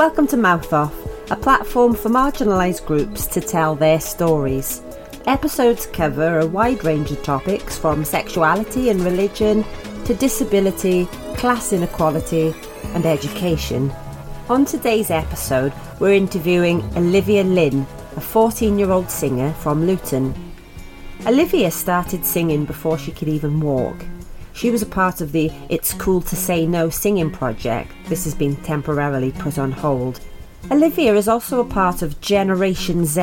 Welcome to Mouth Off, a platform for marginalised groups to tell their stories. Episodes cover a wide range of topics from sexuality and religion to disability, class inequality, and education. On today's episode, we're interviewing Olivia Lynn, a 14 year old singer from Luton. Olivia started singing before she could even walk. She was a part of the It's Cool to Say No singing project. This has been temporarily put on hold. Olivia is also a part of Generation Z,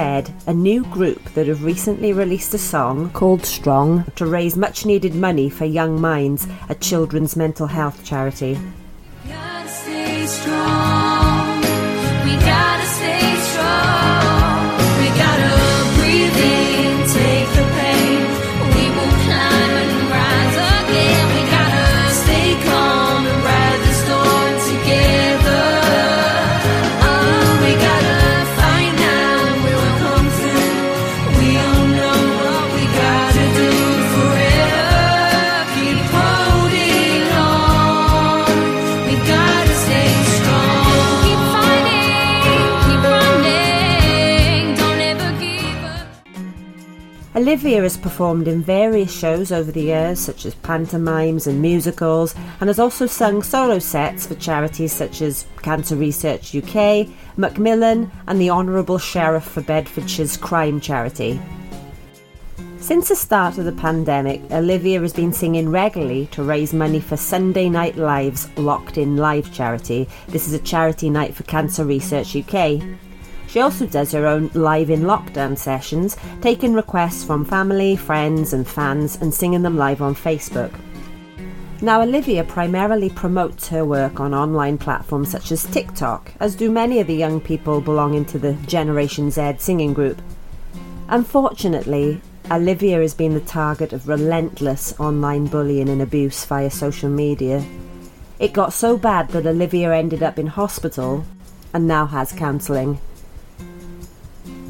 a new group that have recently released a song called Strong to raise much needed money for Young Minds, a children's mental health charity. Performed in various shows over the years, such as pantomimes and musicals, and has also sung solo sets for charities such as Cancer Research UK, Macmillan, and the Honourable Sheriff for Bedfordshire's crime charity. Since the start of the pandemic, Olivia has been singing regularly to raise money for Sunday Night Live's Locked In Live charity. This is a charity night for Cancer Research UK. She also does her own live in lockdown sessions, taking requests from family, friends, and fans and singing them live on Facebook. Now, Olivia primarily promotes her work on online platforms such as TikTok, as do many of the young people belonging to the Generation Z singing group. Unfortunately, Olivia has been the target of relentless online bullying and abuse via social media. It got so bad that Olivia ended up in hospital and now has counselling.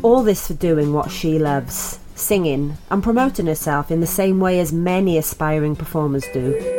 All this for doing what she loves singing and promoting herself in the same way as many aspiring performers do.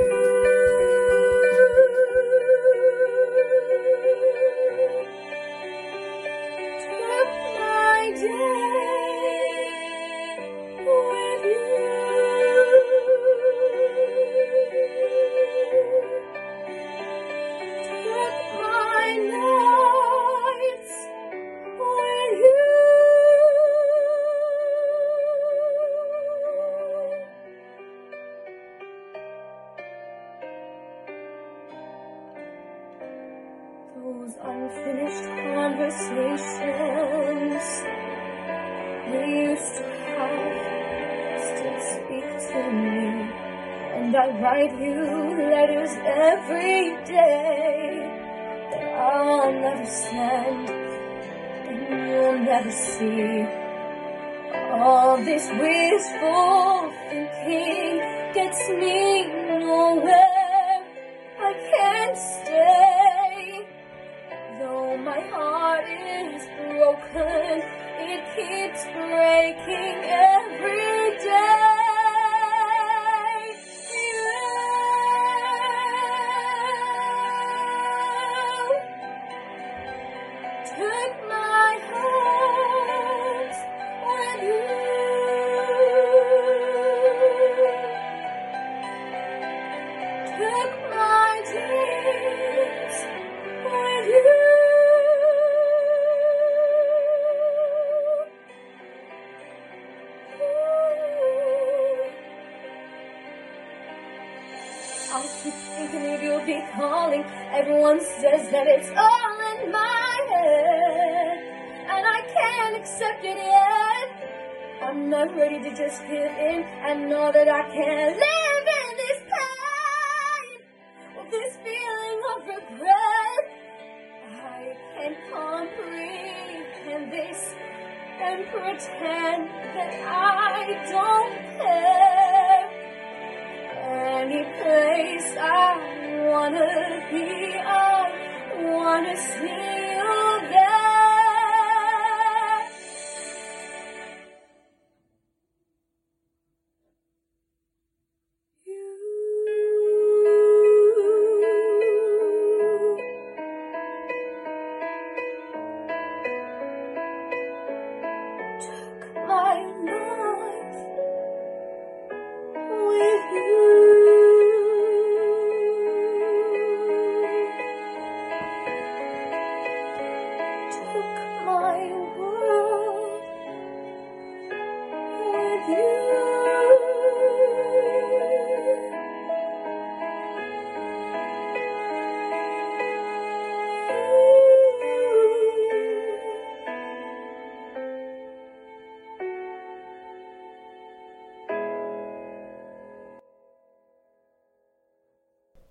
Keeps breaking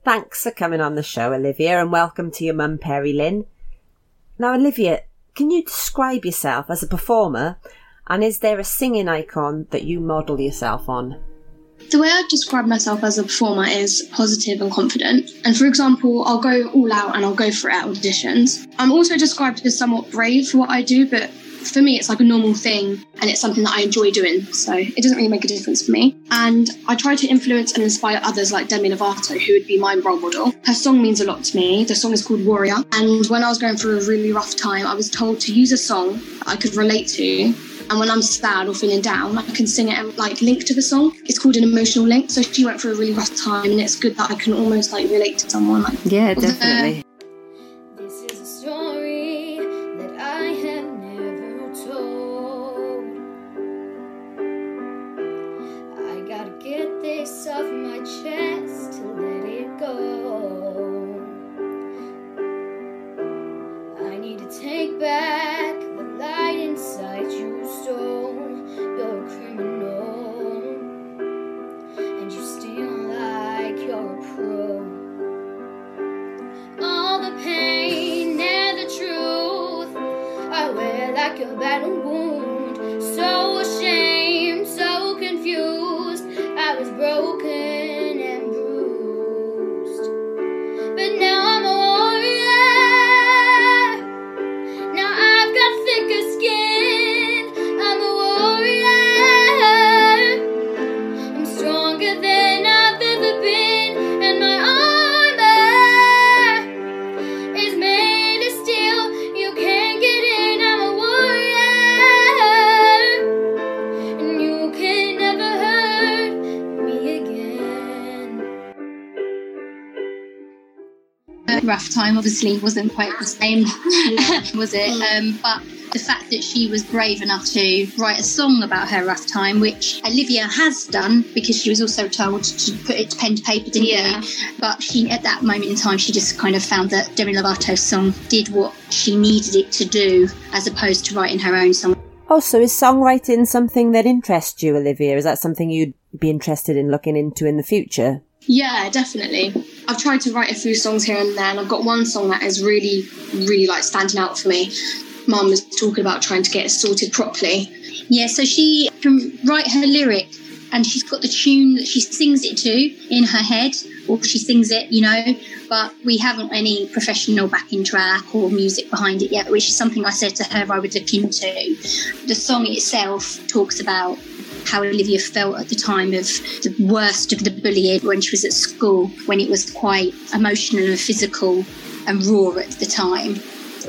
Thanks for coming on the show, Olivia, and welcome to your mum, Perry Lynn. Now, Olivia, can you describe yourself as a performer? And is there a singing icon that you model yourself on? The way I describe myself as a performer is positive and confident. And for example, I'll go all out and I'll go for it at auditions. I'm also described as somewhat brave for what I do, but for me, it's like a normal thing and it's something that I enjoy doing. So it doesn't really make a difference for me. And I try to influence and inspire others like Demi Lovato, who would be my role model. Her song means a lot to me. The song is called Warrior. And when I was going through a really rough time, I was told to use a song I could relate to and when I'm sad or feeling down, I can sing it and like link to the song. It's called an emotional link. So she went through a really rough time, and it's good that I can almost like relate to someone. Like, Yeah, definitely. Rough time obviously wasn't quite the same was it um, but the fact that she was brave enough to write a song about her rough time which olivia has done because she was also told to put it pen to paper didn't Yeah. she but she at that moment in time she just kind of found that demi lovato's song did what she needed it to do as opposed to writing her own song Also, is songwriting something that interests you, Olivia? Is that something you'd be interested in looking into in the future? Yeah, definitely. I've tried to write a few songs here and there, and I've got one song that is really, really like standing out for me. Mum was talking about trying to get it sorted properly. Yeah, so she can write her lyric and she's got the tune that she sings it to in her head, or she sings it, you know, but we haven't any professional backing track or music behind it yet, which is something I said to her I would look into. The song itself talks about how Olivia felt at the time of the worst of the bullying when she was at school, when it was quite emotional and physical and raw at the time.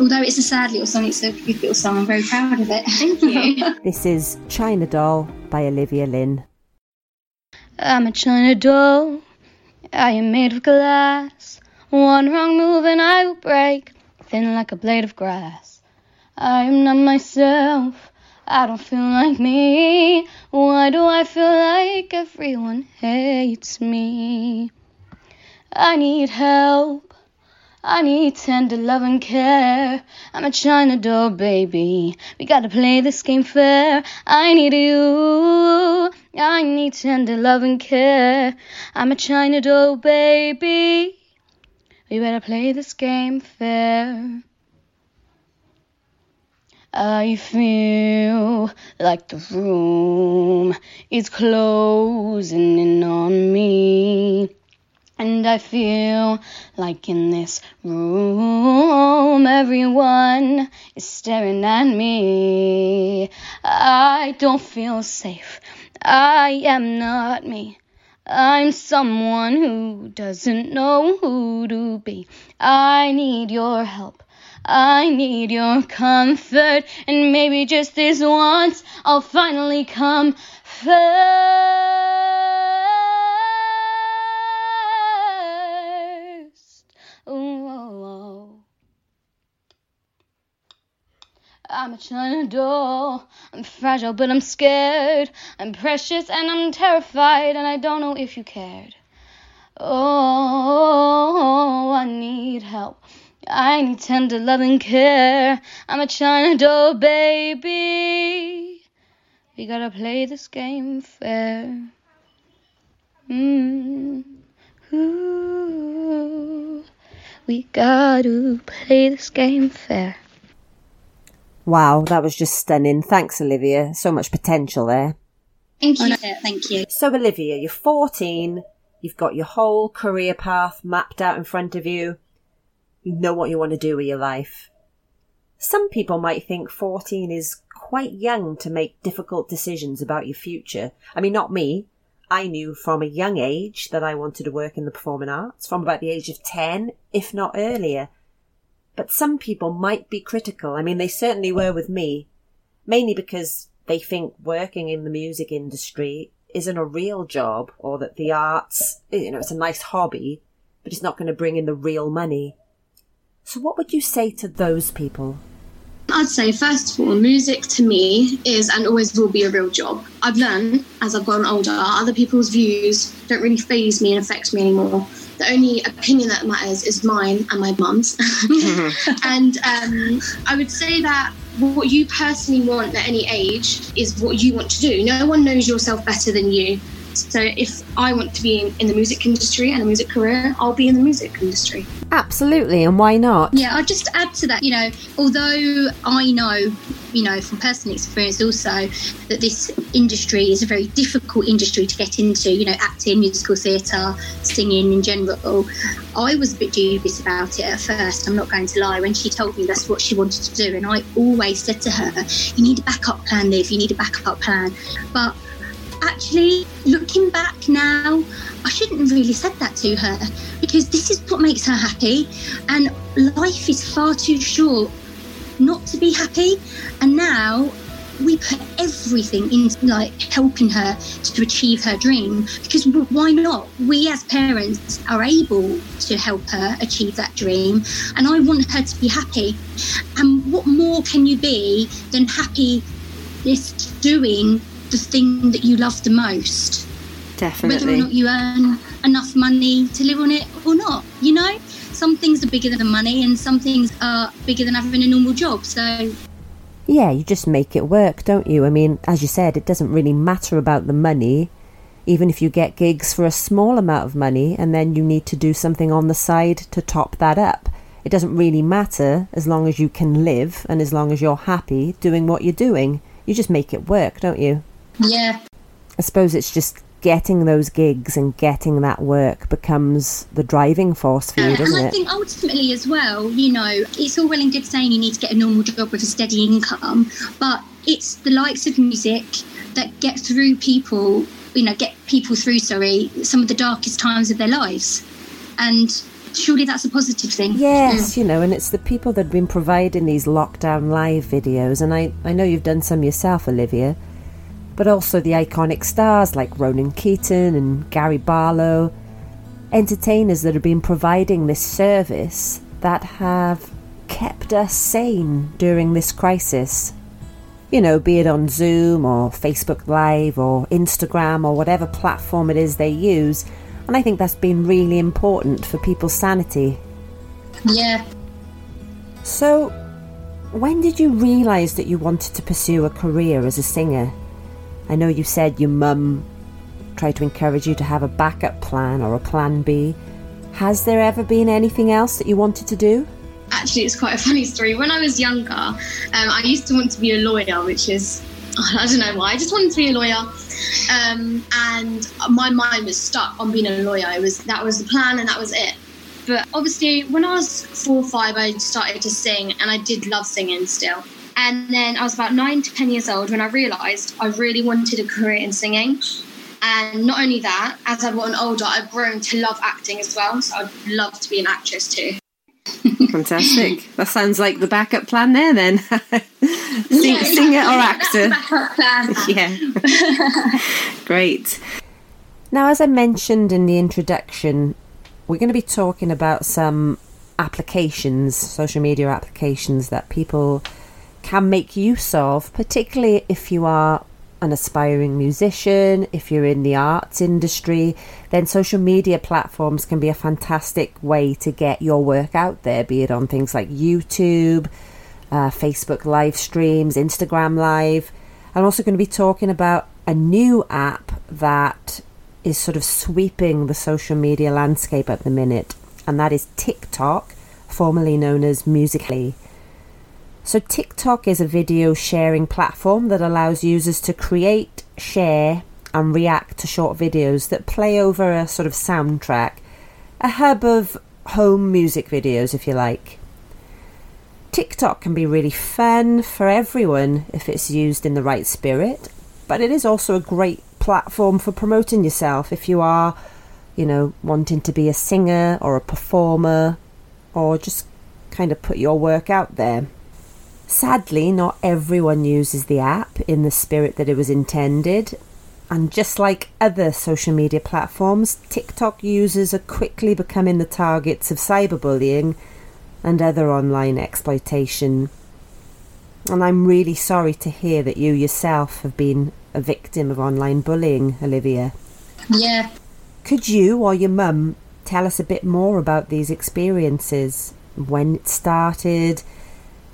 Although it's a sad little song, it's a good little song. I'm very proud of it. Thank you. This is China Doll by Olivia Lynn. I'm a China doll. I am made of glass. One wrong move and I will break, thin like a blade of grass. I am not myself. I don't feel like me. Why do I feel like everyone hates me? I need help. I need tender love and care. I'm a China doll, baby. We gotta play this game fair. I need you. I need tender love and care. I'm a China doll, baby. We better play this game fair. I feel like the room is closing in on me. And I feel like in this room everyone is staring at me. I don't feel safe. I am not me. I'm someone who doesn't know who to be. I need your help. I need your comfort. And maybe just this once I'll finally come first. Ooh. I'm a China doll. I'm fragile, but I'm scared. I'm precious and I'm terrified, and I don't know if you cared. Oh, I need help. I need tender love and care. I'm a China doll, baby. We gotta play this game fair. Mm. Ooh. We gotta play this game fair. Wow, that was just stunning. Thanks, Olivia. So much potential there. Thank you. Thank you. So, Olivia, you're 14. You've got your whole career path mapped out in front of you. You know what you want to do with your life. Some people might think 14 is quite young to make difficult decisions about your future. I mean, not me. I knew from a young age that I wanted to work in the performing arts, from about the age of 10, if not earlier. But some people might be critical. I mean, they certainly were with me, mainly because they think working in the music industry isn't a real job or that the arts, you know, it's a nice hobby, but it's not going to bring in the real money. So what would you say to those people? I'd say, first of all, music to me is and always will be a real job. I've learned as I've gotten older, other people's views don't really phase me and affect me anymore. The only opinion that matters is mine and my mum's. and um, I would say that what you personally want at any age is what you want to do. No one knows yourself better than you. So if I want to be in, in the music industry and a music career, I'll be in the music industry. Absolutely, and why not? Yeah, I'll just add to that, you know, although I know, you know, from personal experience also, that this industry is a very difficult industry to get into, you know, acting, musical theatre, singing in general. I was a bit dubious about it at first, I'm not going to lie, when she told me that's what she wanted to do. And I always said to her, you need a backup plan, Liv, you need a backup plan. But actually, looking back now, I shouldn't have really said that to her because this is what makes her happy. And life is far too short not to be happy. And now we put everything into like helping her to achieve her dream because why not? We as parents are able to help her achieve that dream, and I want her to be happy. And what more can you be than happy just doing the thing that you love the most? Definitely. Whether or not you earn enough money to live on it or not, you know? Some things are bigger than money, and some things are bigger than having a normal job. So Yeah, you just make it work, don't you? I mean, as you said, it doesn't really matter about the money. Even if you get gigs for a small amount of money and then you need to do something on the side to top that up. It doesn't really matter as long as you can live and as long as you're happy doing what you're doing. You just make it work, don't you? yeah, I suppose it's just getting those gigs and getting that work becomes the driving force for you, and doesn't I it? think ultimately as well, you know, it's all well and good saying you need to get a normal job with a steady income, but it's the likes of music that get through people, you know, get people through, sorry, some of the darkest times of their lives. And surely that's a positive thing. Yes, you know, and it's the people that have been providing these lockdown live videos, and I, I know you've done some yourself, Olivia, but also the iconic stars like Ronan Keating and Gary Barlow, entertainers that have been providing this service that have kept us sane during this crisis. You know, be it on Zoom or Facebook Live or Instagram or whatever platform it is they use. And I think that's been really important for people's sanity. Yeah. So, when did you realise that you wanted to pursue a career as a singer? I know you said your mum tried to encourage you to have a backup plan or a plan B. Has there ever been anything else that you wanted to do? Actually, it's quite a funny story. When I was younger, um, I used to want to be a lawyer, which is, I don't know why, I just wanted to be a lawyer. Um, and my mind was stuck on being a lawyer. It was that was the plan, and that was it. But obviously, when I was four or five, I started to sing, and I did love singing still. And then I was about nine to 10 years old when I realised I really wanted a career in singing. And not only that, as I've gotten older, I've grown to love acting as well. So I'd love to be an actress too. Fantastic. that sounds like the backup plan there then. Sing, Yeah, singer or that's the actor. backup plan. yeah. Great. Now, as I mentioned in the introduction, we're going to be talking about some applications, social media applications that people can make use of, particularly if you are an aspiring musician, if you're in the arts industry, then social media platforms can be a fantastic way to get your work out there, be it on things like YouTube, uh, Facebook live streams, Instagram live. I'm also going to be talking about a new app that is sort of sweeping the social media landscape at the minute, and that is TikTok, formerly known as Musically. So, TikTok is a video sharing platform that allows users to create, share, and react to short videos that play over a sort of soundtrack, a hub of home music videos, if you like. TikTok can be really fun for everyone if it's used in the right spirit, but it is also a great platform for promoting yourself if you are, you know, wanting to be a singer or a performer or just kind of put your work out there. Sadly, not everyone uses the app in the spirit that it was intended. And just like other social media platforms, TikTok users are quickly becoming the targets of cyberbullying and other online exploitation. And I'm really sorry to hear that you yourself have been a victim of online bullying, Olivia. Yeah. Could you or your mum tell us a bit more about these experiences? When it started,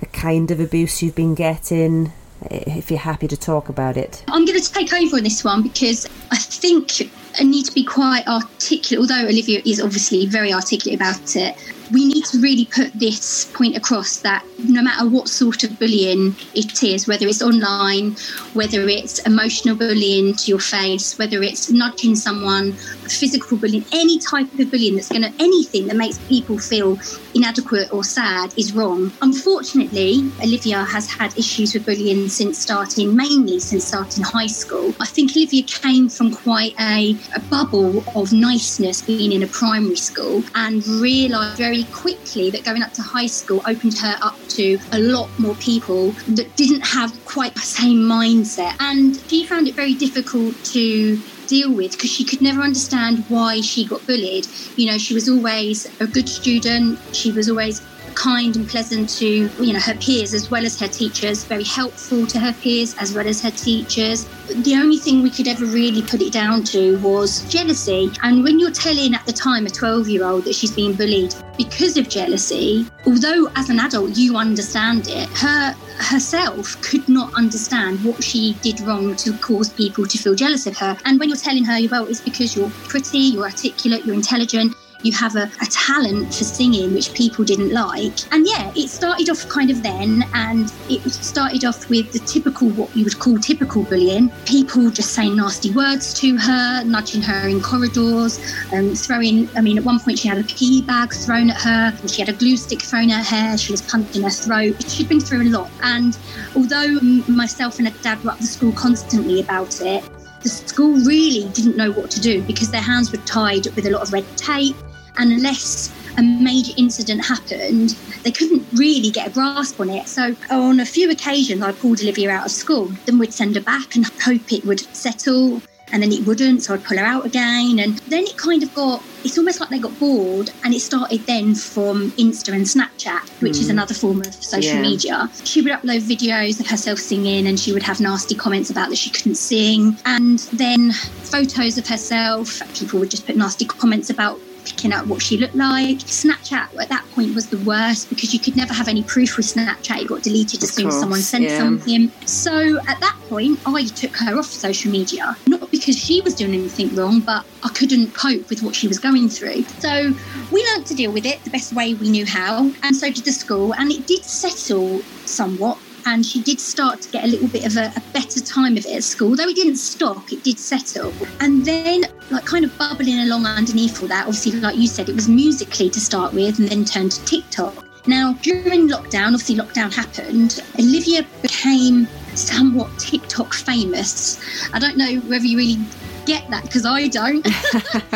the kind of abuse you've been getting, eh, if you're happy to talk about it. I'm going to take over on this one because I think need to be quite articulate. Although Olivia is obviously very articulate about it, we need to really put this point across that no matter what sort of bullying it is, whether it's online, whether it's emotional bullying to your face, whether it's nudging someone, physical bullying, any type of bullying that's going to, anything that makes people feel inadequate or sad is wrong. Unfortunately, Olivia has had issues with bullying since starting, mainly since starting high school. I think Olivia came from quite a, a bubble of niceness being in a primary school and realised very quickly that going up to high school opened her up to a lot more people that didn't have quite the same mindset. And she found it very difficult to deal with because she could never understand why she got bullied. You know, she was always a good student, she was always kind and pleasant to you know her peers as well as her teachers. Very helpful to her peers as well as her teachers. The only thing we could ever really put it down to was jealousy. And when you're telling at the time a 12 year old that she's being bullied because of jealousy although as an adult you understand it her herself could not understand what she did wrong to cause people to feel jealous of her. And when you're telling her well it's because you're pretty you're articulate you're intelligent you have a, a, talent for singing which people didn't like. And yeah, it started off kind of then, and it started off with the typical, what you would call typical bullying. People just saying nasty words to her, nudging her in corridors, um, throwing, I mean, at one point she had a pee bag thrown at her, and she had a glue stick thrown at her hair, she was punched in her throat. She'd been through a lot. And although myself and her dad were up the school constantly about it, the school really didn't know what to do because their hands were tied with a lot of red tape. And unless a major incident happened, they couldn't really get a grasp on it. So, on a few occasions, I pulled Olivia out of school. Then we'd send her back and hope it would settle. And then it wouldn't, so I'd pull her out again. And then it kind of got, it's almost like they got bored. And it started then from Insta and Snapchat, which mm. is another form of social yeah. media. She would upload videos of herself singing and she would have nasty comments about that she couldn't sing. And then photos of herself, people would just put nasty comments about picking up what she looked like. Snapchat at that point was the worst because you could never have any proof with Snapchat. It got deleted as soon as someone sent yeah. something. So at that point, I took her off social media, not because she was doing anything wrong, but I couldn't cope with what she was going through. So we learned to deal with it the best way we knew how, and so did the school. And it did settle somewhat and she did start to get a little bit of a, a, better time of it at school. Though it didn't stop, it did settle. And then, like, kind of bubbling along underneath all that, obviously, like you said, it was musically to start with and then turned to TikTok. Now, during lockdown, obviously, lockdown happened, Olivia became somewhat TikTok famous. I don't know whether you really get that because I don't.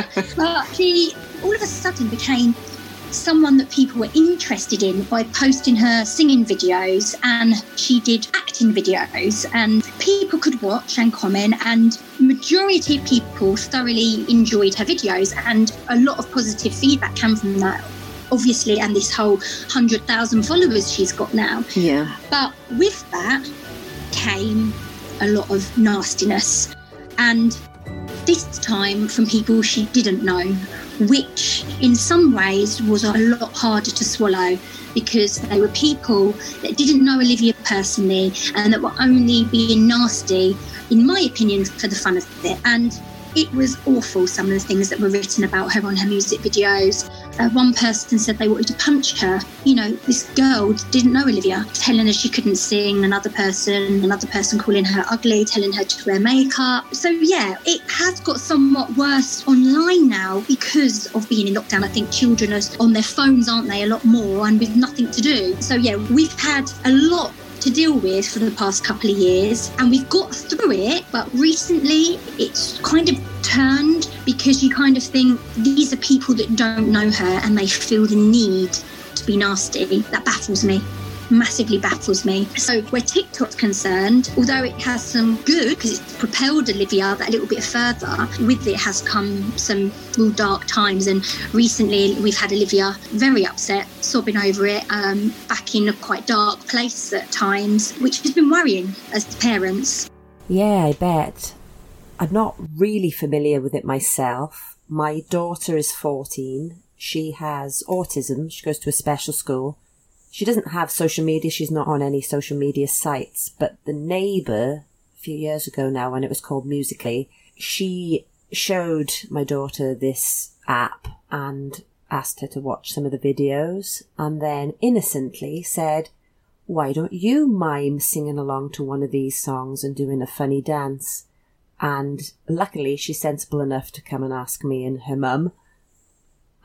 but she all of a sudden became someone that people were interested in by posting her singing videos and she did acting videos and people could watch and comment and majority of people thoroughly enjoyed her videos and a lot of positive feedback came from that obviously and this whole 100,000 followers she's got now. Yeah. But with that came a lot of nastiness and this time from people she didn't know which in some ways was a lot harder to swallow because they were people that didn't know Olivia personally and that were only being nasty, in my opinion, for the fun of it. And it was awful, some of the things that were written about her on her music videos. Uh, one person said they wanted to punch her. You know, this girl didn't know Olivia, telling her she couldn't sing. Another person, another person calling her ugly, telling her to wear makeup. So, yeah, it has got somewhat worse online now because of being in lockdown. I think children are on their phones, aren't they, a lot more and with nothing to do. So, yeah, we've had a lot to deal with for the past couple of years and we've got through it but recently it's kind of turned because you kind of think these are people that don't know her and they feel the need to be nasty. That baffles me massively baffles me. So, where TikTok's concerned, although it has some good because it's propelled Olivia that little bit further, with it has come some real dark times. And recently, we've had Olivia very upset, sobbing over it, um, back in a quite dark place at times, which has been worrying as parents. Yeah, I bet. I'm not really familiar with it myself. My daughter is 14. She has autism. She goes to a special school she doesn't have social media. She's not on any social media sites. But the neighbour, a few years ago now, when it was called Musically, she showed my daughter this app and asked her to watch some of the videos and then innocently said, why don't you mime singing along to one of these songs and doing a funny dance? And luckily she's sensible enough to come and ask me and her mum.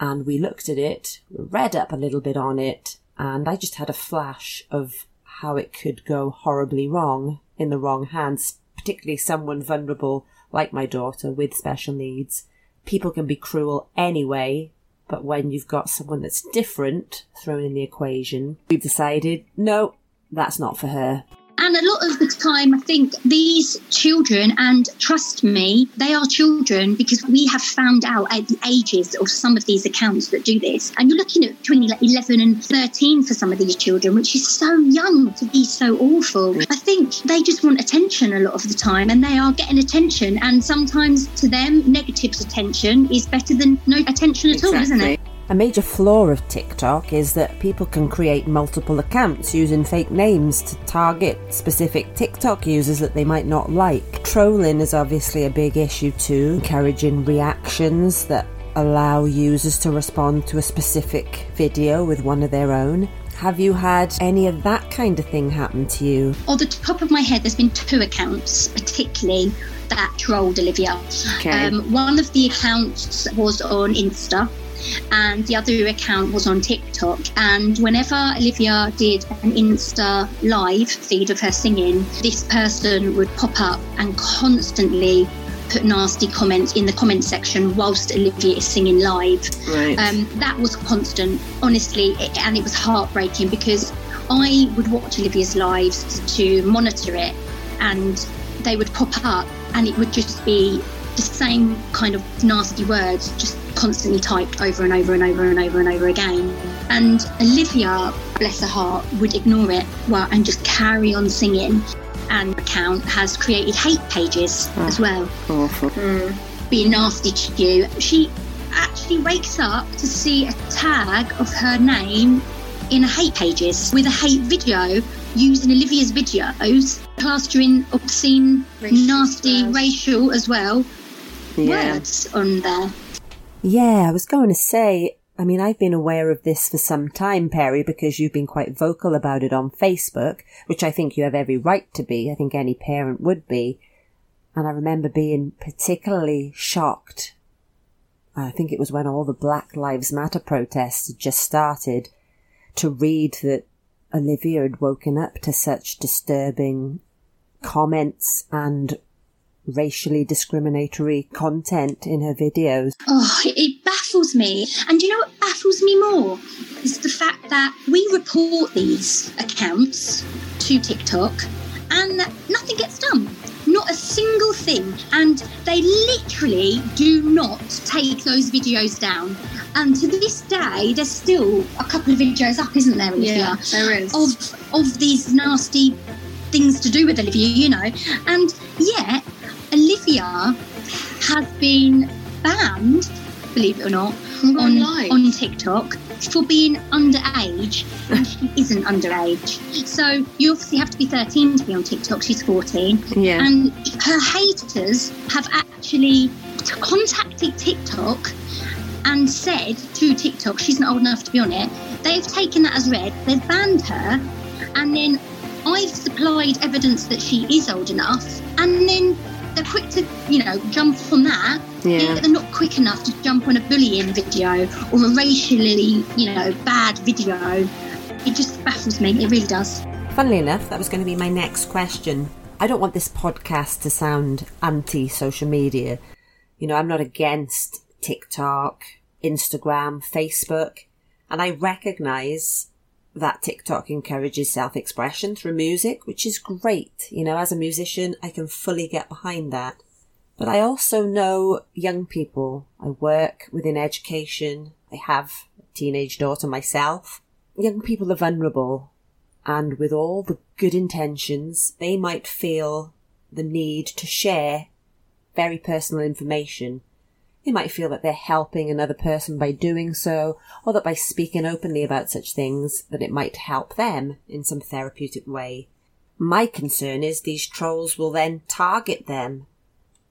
And we looked at it, read up a little bit on it, and I just had a flash of how it could go horribly wrong in the wrong hands, particularly someone vulnerable like my daughter with special needs. People can be cruel anyway, but when you've got someone that's different thrown in the equation, we've decided, no, that's not for her. And a lot of the time, I think these children, and trust me, they are children because we have found out at the ages of some of these accounts that do this. And you're looking at between 11 and 13 for some of these children, which is so young to be so awful. I think they just want attention a lot of the time, and they are getting attention. And sometimes to them, negative attention is better than no attention at exactly. all, isn't it? A major flaw of TikTok is that people can create multiple accounts using fake names to target specific TikTok users that they might not like. Trolling is obviously a big issue too, encouraging reactions that allow users to respond to a specific video with one of their own. Have you had any of that kind of thing happen to you? On the top of my head, there's been two accounts, particularly that trolled Olivia. Okay. Um, one of the accounts was on Insta and the other account was on TikTok. And whenever Olivia did an Insta live feed of her singing, this person would pop up and constantly put nasty comments in the comment section whilst Olivia is singing live. Right. Um, that was constant, honestly, and it was heartbreaking because I would watch Olivia's lives to monitor it, and they would pop up, and it would just be the same kind of nasty words, just constantly typed over and over and over and over and over again. And Olivia, bless her heart, would ignore it well and just carry on singing. And account has created hate pages oh, as well. Awful. Mm. Being nasty to you. She actually wakes up to see a tag of her name in hate pages with a hate video using Olivia's videos, plastering obscene, Racial nasty, slurs. racial as well Yeah. words on there. Yeah, I was going to say, I mean, I've been aware of this for some time, Perry, because you've been quite vocal about it on Facebook, which I think you have every right to be. I think any parent would be. And I remember being particularly shocked. I think it was when all the Black Lives Matter protests had just started to read that Olivia had woken up to such disturbing comments and racially discriminatory content in her videos. Oh, it baffles me. And you know what baffles me more? Is the fact that we report these accounts to TikTok and that nothing gets done. Not a single thing. And they literally do not take those videos down. And to this day, there's still a couple of videos up, isn't there, Olivia? Yeah, there is. Of, of these nasty things to do with Olivia, you know. And yet, Olivia has been banned, believe it or not, on, on TikTok for being underage, and she isn't underage. So you obviously have to be 13 to be on TikTok. She's 14, Yeah. and her haters have actually contacted TikTok and said to TikTok, she's not old enough to be on it. They've taken that as read. They've banned her, and then I've supplied evidence that she is old enough, and then they're quick to, you know, jump on that. Yeah. They're not quick enough to jump on a bullying video or a racially, you know, bad video. It just baffles me. It really does. Funnily enough, that was going to be my next question. I don't want this podcast to sound anti social media. You know, I'm not against TikTok, Instagram, Facebook, and I recognize that TikTok encourages self expression through music, which is great. You know, as a musician, I can fully get behind that. But I also know young people. I work within education. I have a teenage daughter myself. Young people are vulnerable and with all the good intentions, they might feel the need to share very personal information. They might feel that they're helping another person by doing so, or that by speaking openly about such things, that it might help them in some therapeutic way. My concern is these trolls will then target them.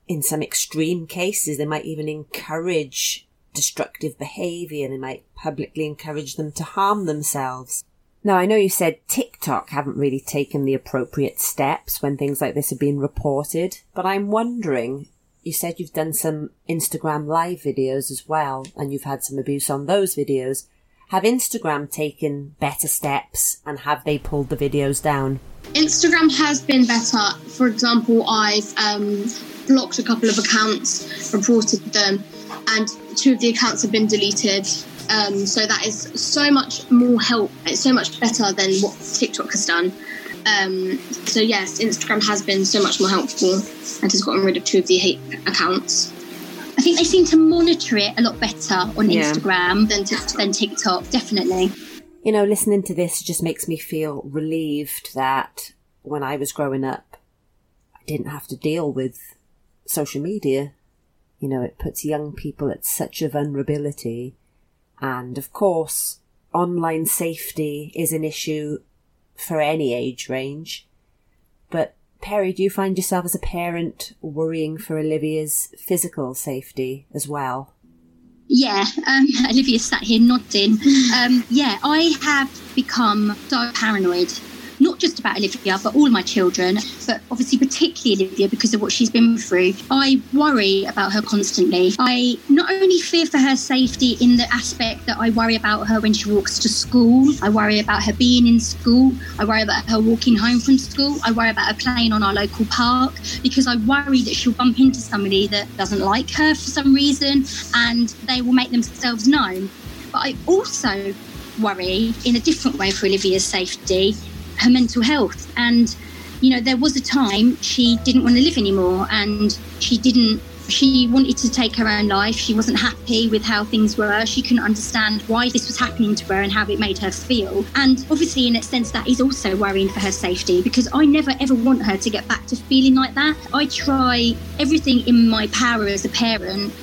In some extreme cases, they might even encourage destructive behaviour. They might publicly encourage them to harm themselves. Now, I know you said TikTok haven't really taken the appropriate steps when things like this have been reported, but I'm wondering, you said you've done some Instagram live videos as well, and you've had some abuse on those videos. Have Instagram taken better steps and have they pulled the videos down? Instagram has been better. For example, I've um, blocked a couple of accounts, reported them, and two of the accounts have been deleted. Um, so that is so much more help. It's so much better than what TikTok has done. Um, so yes, Instagram has been so much more helpful and has gotten rid of two of the hate accounts. I think they seem to monitor it a lot better on Yeah. Instagram than, t- than TikTok, definitely. You know, listening to this just makes me feel relieved that when I was growing up, I didn't have to deal with social media. You know, it puts young people at such a vulnerability. And of course, online safety is an issue for any age range. But Perry, do you find yourself as a parent worrying for Olivia's physical safety as well? Yeah, um, Olivia sat here nodding. Um, yeah, I have become so paranoid, not just about Olivia, but all my children, but obviously particularly Olivia because of what she's been through. I worry about her constantly. I not only fear for her safety in the aspect that I worry about her when she walks to school, I worry about her being in school, I worry about her walking home from school, I worry about her playing on our local park because I worry that she'll bump into somebody that doesn't like her for some reason and they will make themselves known. But I also worry in a different way for Olivia's safety, her mental health. And, you know, there was a time she didn't want to live anymore and she didn't. She wanted to take her own life. She wasn't happy with how things were. She couldn't understand why this was happening to her and how it made her feel. And obviously, in a sense, that is also worrying for her safety because I never ever want her to get back to feeling like that. I try everything in my power as a parent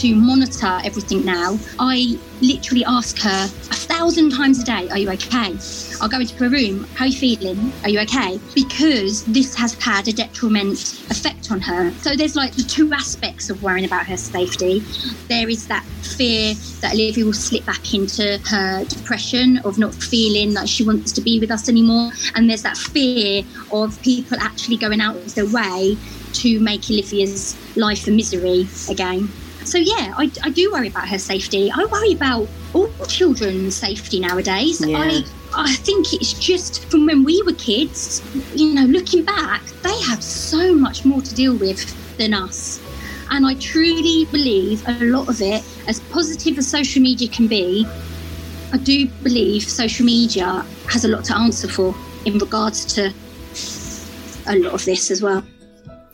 to monitor everything now. I literally ask her a thousand times a day, Are you okay? I'll go into her room, How are you feeling? Are you okay? Because this has had a detriment effect on her. So there's like the two aspects of worrying about her safety. There is that fear that Olivia will slip back into her depression of not feeling like she wants to be with us anymore. And there's that fear of people actually going out of their way to make Olivia's life a misery again. So yeah, I, I do worry about her safety. I worry about all children's safety nowadays. Yeah. I I think it's just from when we were kids, you know, looking back, they have so much more to deal with than us. And I truly believe a lot of it, as positive as social media can be, I do believe social media has a lot to answer for in regards to a lot of this as well.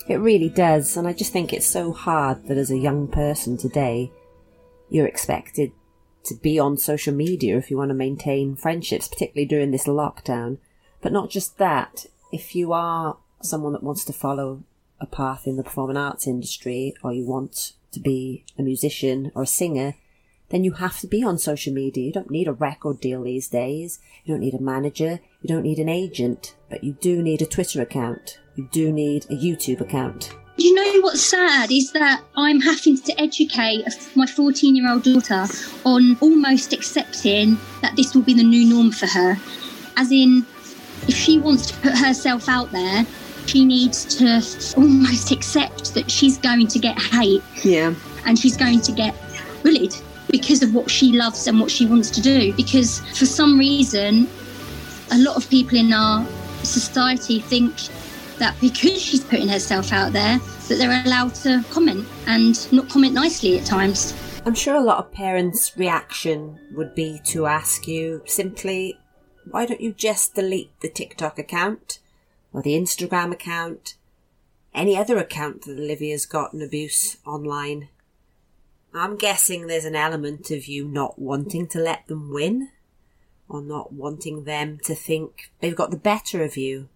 It really does, and I just think it's so hard that as a young person today, you're expected to be on social media if you want to maintain friendships, particularly during this lockdown. But not just that, if you are someone that wants to follow a path in the performing arts industry, or you want to be a musician or a singer, then you have to be on social media. You don't need a record deal these days. You don't need a manager. You don't need an agent, but you do need a Twitter account. You do need a YouTube account. You know what's sad is that I'm having to educate my 14 year old daughter on almost accepting that this will be the new norm for her. As in, if she wants to put herself out there, she needs to almost accept that she's going to get hate Yeah. and she's going to get bullied because of what she loves and what she wants to do. Because for some reason, a lot of people in our society think that because she's putting herself out there, that they're allowed to comment and not comment nicely at times. I'm sure a lot of parents' reaction would be to ask you simply, why don't you just delete the TikTok account or the Instagram account, any other account that Olivia's gotten abuse online? I'm guessing there's an element of you not wanting to let them win or not wanting them to think they've got the better of you.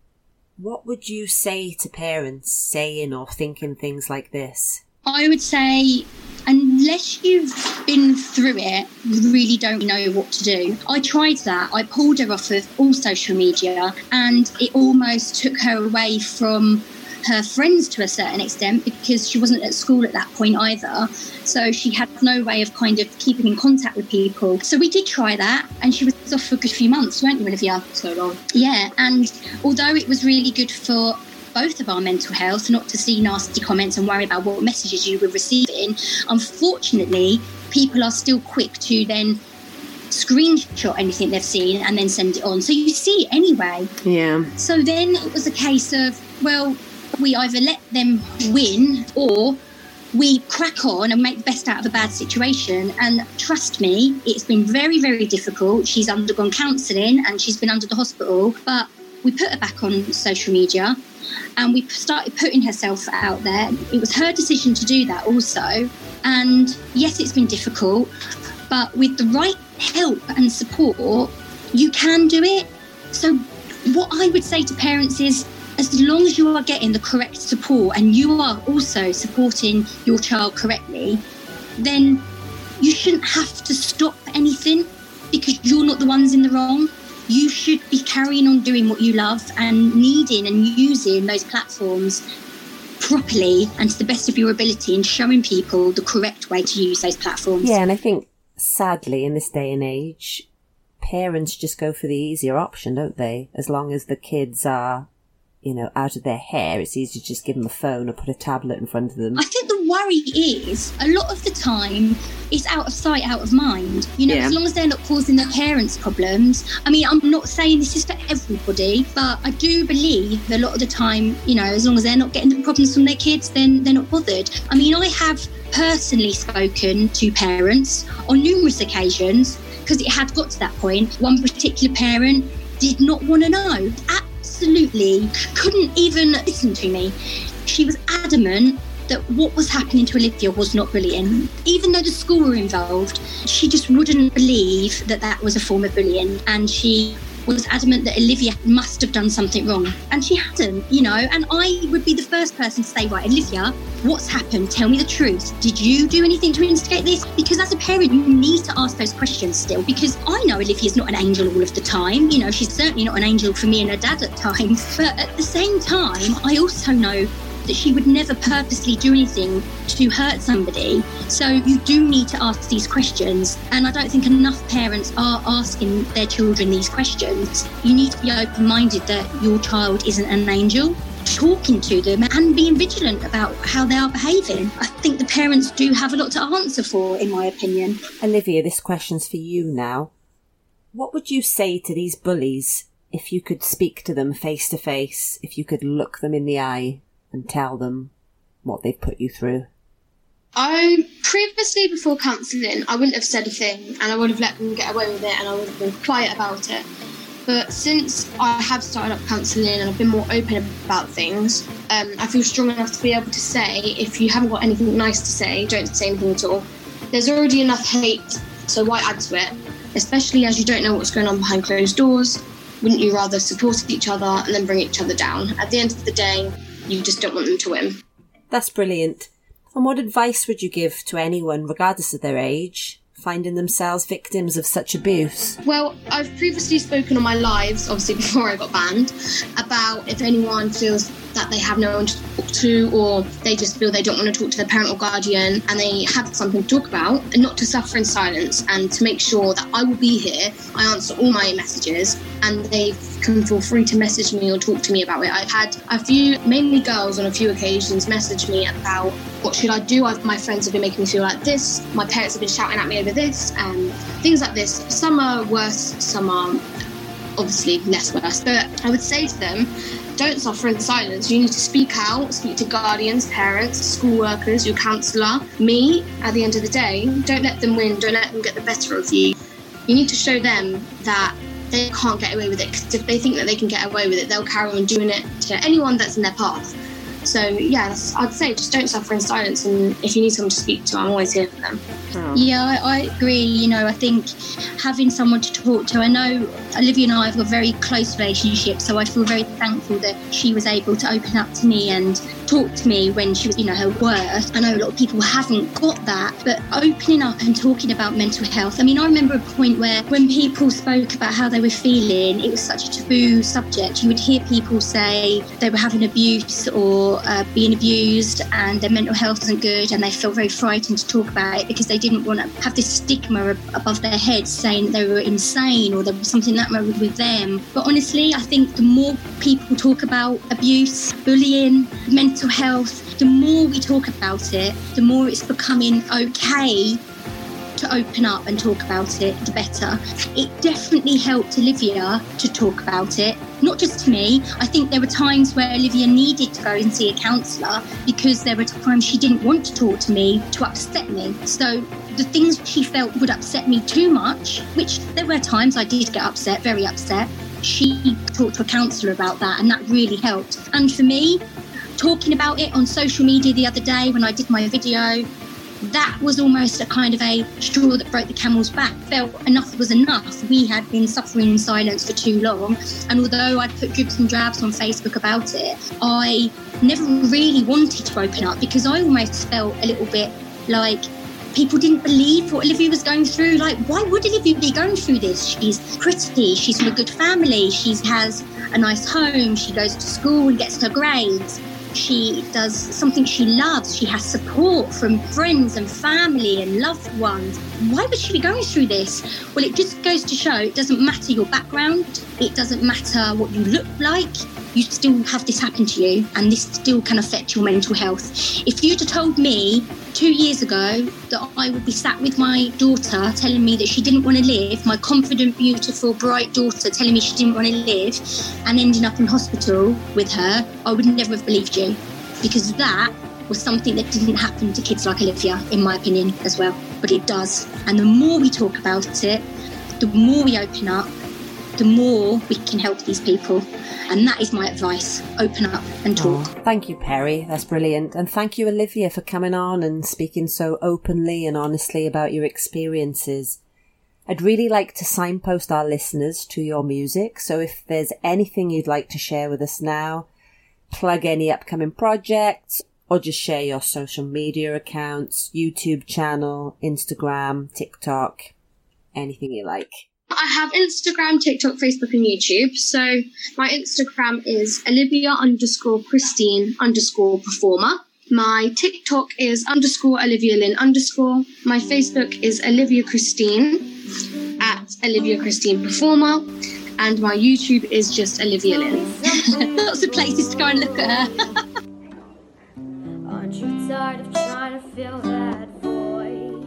What would you say to parents saying or thinking things like this? I would say, unless you've been through it, you really don't know what to do. I tried that. I pulled her off of all social media, and it almost took her away from her friends to a certain extent because she wasn't at school at that point either. So she had no way of kind of keeping in contact with people. So we did try that, and she was off for a good few months, weren't you, Olivia? So long. Yeah, and although it was really good for both of our mental health, not to see nasty comments and worry about what messages you were receiving, unfortunately, people are still quick to then screenshot anything they've seen and then send it on. So you see it anyway. Yeah. So then it was a case of, well, we either let them win or we crack on and make the best out of a bad situation. And trust me, it's been very, very difficult. She's undergone counselling and she's been under the hospital, but we put her back on social media and we started putting herself out there. It was her decision to do that also. And yes, it's been difficult, but with the right help and support, you can do it. So, what I would say to parents is as long as you are getting the correct support and you are also supporting your child correctly, then you shouldn't have to stop anything because you're not the ones in the wrong. You should be carrying on doing what you love and needing and using those platforms properly and to the best of your ability and showing people the correct way to use those platforms. Yeah, and I think sadly in this day and age, parents just go for the easier option, don't they? As long as the kids are, you know, out of their hair, it's easy to just give them a phone or put a tablet in front of them. I think the worry is a lot of the time it's out of sight, out of mind. You know, Yeah. as long as they're not causing their parents problems. I mean, I'm not saying this is for everybody, but I do believe a lot of the time, you know, as long as they're not getting the problems from their kids, then they're not bothered. I mean, I have personally spoken to parents on numerous occasions because it had got to that point. One particular parent did not want to know. Absolutely couldn't even listen to me. She was adamant that what was happening to Olivia was not bullying. Even though the school were involved, she just wouldn't believe that that was a form of bullying. And she was adamant that Olivia must have done something wrong. And she hadn't, you know. And I would be the first person to say, right, Olivia, what's happened? Tell me the truth. Did you do anything to instigate this? Because as a parent, you need to ask those questions still. Because I know Olivia's not an angel all of the time. You know, she's certainly not an angel for me and her dad at times. But at the same time, I also know that she would never purposely do anything to hurt somebody. So you do need to ask these questions. And I don't think enough parents are asking their children these questions. You need to be open minded that your child isn't an angel talking to them and being vigilant about how they are behaving. I think the parents do have a lot to answer for, in my opinion. Olivia, this question's for you now. What would you say to these bullies if you could speak to them face to face, if you could look them in the eye and tell them what they've put you through? I previously, before counselling, I wouldn't have said a thing and I would have let them get away with it and I would have been quiet about it. But since I have started up counselling and I've been more open about things, um, I feel strong enough to be able to say if you haven't got anything nice to say, don't say anything at all. There's already enough hate, so why add to it? Especially as you don't know what's going on behind closed doors. Wouldn't you rather support each other and then bring each other down? At the end of the day, you just don't want them to win. That's brilliant. And what advice would you give to anyone, regardless of their age, finding themselves victims of such abuse? Well, I've previously spoken on my lives, obviously before I got banned, about if anyone feels that they have no one to talk to or they just feel they don't want to talk to their parent or guardian and they have something to talk about and not to suffer in silence and to make sure that I will be here. I answer all my messages and they can feel free to message me or talk to me about it. I've had a few, mainly girls on a few occasions, message me about what should I do. I've, my friends have been making me feel like this. My parents have been shouting at me over this and things like this. Some are worse, some are obviously less worse. But I would say to them, don't suffer in silence. You need to speak out, speak to guardians, parents, school workers, your counsellor, me. At the end of the day, don't let them win, don't let them get the better of you. You need to show them that they can't get away with it because if they think that they can get away with it, they'll carry on doing it to anyone that's in their path. So yeah, I'd say just don't suffer in silence, and if you need someone to speak to, I'm always here for them. Oh. Yeah, I, I agree. You know, I think having someone to talk to. I know Olivia and I have a very close relationship, so I feel very thankful that she was able to open up to me and talk to me when she was, you know, her worst. I know a lot of people haven't got that, but opening up and talking about mental health. I mean, I remember a point where when people spoke about how they were feeling, it was such a taboo subject. You would hear people say they were having abuse or uh, being abused and their mental health wasn't good and they felt very frightened to talk about it because they didn't want to have this stigma above their heads saying they were insane or there was something that wrong with them. But honestly, I think the more people talk about abuse, bullying, mental health, the more we talk about it, the more it's becoming okay to open up and talk about it, the better. It definitely helped Olivia to talk about it, not just to me. I think there were times where Olivia needed to go and see a counsellor because there were times she didn't want to talk to me to upset me. So the things she felt would upset me too much, which there were times I did get upset, very upset. She talked to a counsellor about that, and that really helped. And for me, talking about it on social media the other day when I did my video, that was almost a kind of a straw that broke the camel's back. Felt enough was enough. We had been suffering in silence for too long. And although I'd put dribs and drabs on Facebook about it, I never really wanted to open up because I almost felt a little bit like people didn't believe what Olivia was going through. Like, why would Olivia be going through this? She's pretty, she's from a good family, she has a nice home, she goes to school and gets her grades. She does something she loves. She has support from friends and family and loved ones. Why would she be going through this? Well, it just goes to show it doesn't matter your background, it doesn't matter what you look like, you still have this happen to you, and this still can affect your mental health. If you'd have told me two years ago that I would be sat with my daughter telling me that she didn't want to live, my confident, beautiful, bright daughter telling me she didn't want to live, and ending up in hospital with her, I would never have believed you because that was something that didn't happen to kids like Olivia, in my opinion, as well. But it does. And the more we talk about it, the more we open up, the more we can help these people. And that is my advice open up and talk. Oh, thank you, Perry. That's brilliant. And thank you, Olivia, for coming on and speaking so openly and honestly about your experiences. I'd really like to signpost our listeners to your music. So if there's anything you'd like to share with us now, plug any upcoming projects, or just share your social media accounts, YouTube channel, Instagram, TikTok, anything you like. I have Instagram, TikTok, Facebook, and YouTube. So my Instagram is Olivia underscore Christine underscore performer. My TikTok is underscore Olivia Lynn underscore. My Facebook is Olivia Christine at Olivia Christine Performer. And my YouTube is just Olivia Lynn. Lots of places to go and look at her. Aren't you tired of trying to fill that void?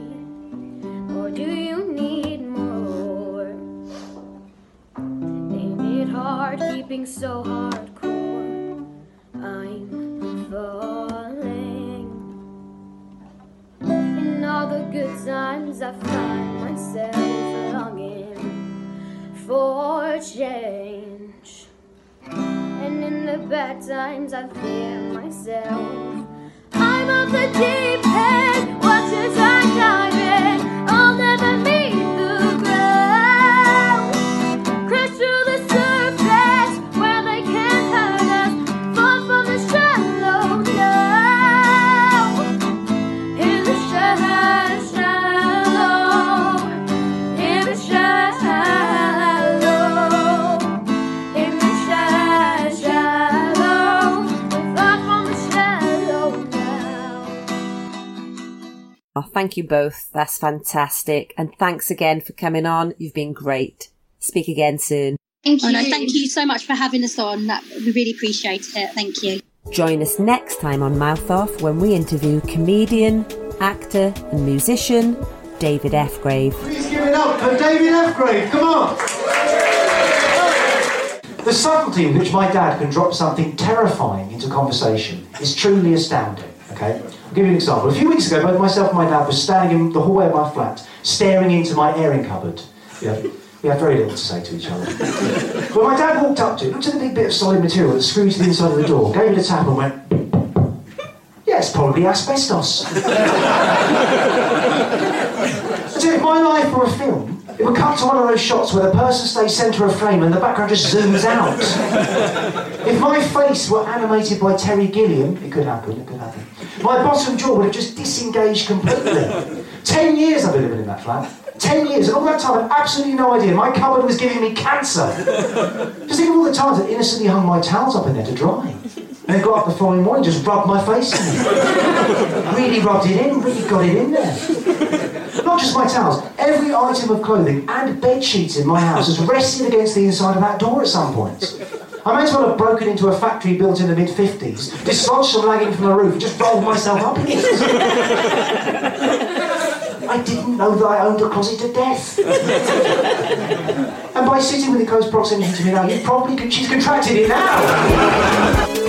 Or do you hard keeping so hardcore? I'm falling. In all the good times, I find myself longing for change. And in the bad times, I fear myself. I'm of the deep end. Watch as I dive thank you both. That's fantastic. And thanks again for coming on. You've been great. Speak again soon. Thank Oh, you. no, thank you so much for having us on. That we really appreciate it. Thank you. Join us next time on Mouth Off when we interview comedian, actor, and musician David F. Grave. Please give it up for David F. Grave. Come on. The subtlety in which my dad can drop something terrifying into conversation is truly astounding. Okay, I'll give you an example. A few weeks ago, both myself and my dad were standing in the hallway of my flat, staring into my airing cupboard. Yeah, we had very little to say to each other. But my dad walked up to it, looked at the big bit of solid material that screwed to the inside of the door, gave it a tap, and went, "Yeah, it's probably asbestos." So if my life were a film, it would cut to one of those shots where the person stays centre of frame and the background just zooms out. if my face were animated by Terry Gilliam, it could happen, it could happen. My bottom jaw would have just disengaged completely. Ten years I've been living in that flat. Ten years, and all that time I've absolutely no idea. My cupboard was giving me cancer. Just think of all the times I innocently hung my towels up in there to dry. And then got up the following morning, just rubbed my face in it. really rubbed it in, really got it in there. Not just my towels, every item of clothing and bed sheets in my house has rested against the inside of that door at some point. I may as well have broken into a factory built in the mid 50s, dislodged some lagging from the roof, and just rolled myself up in it. I didn't know that I owned a closet to death. and by sitting within close proximity to me now, you probably could, she's contracted it now.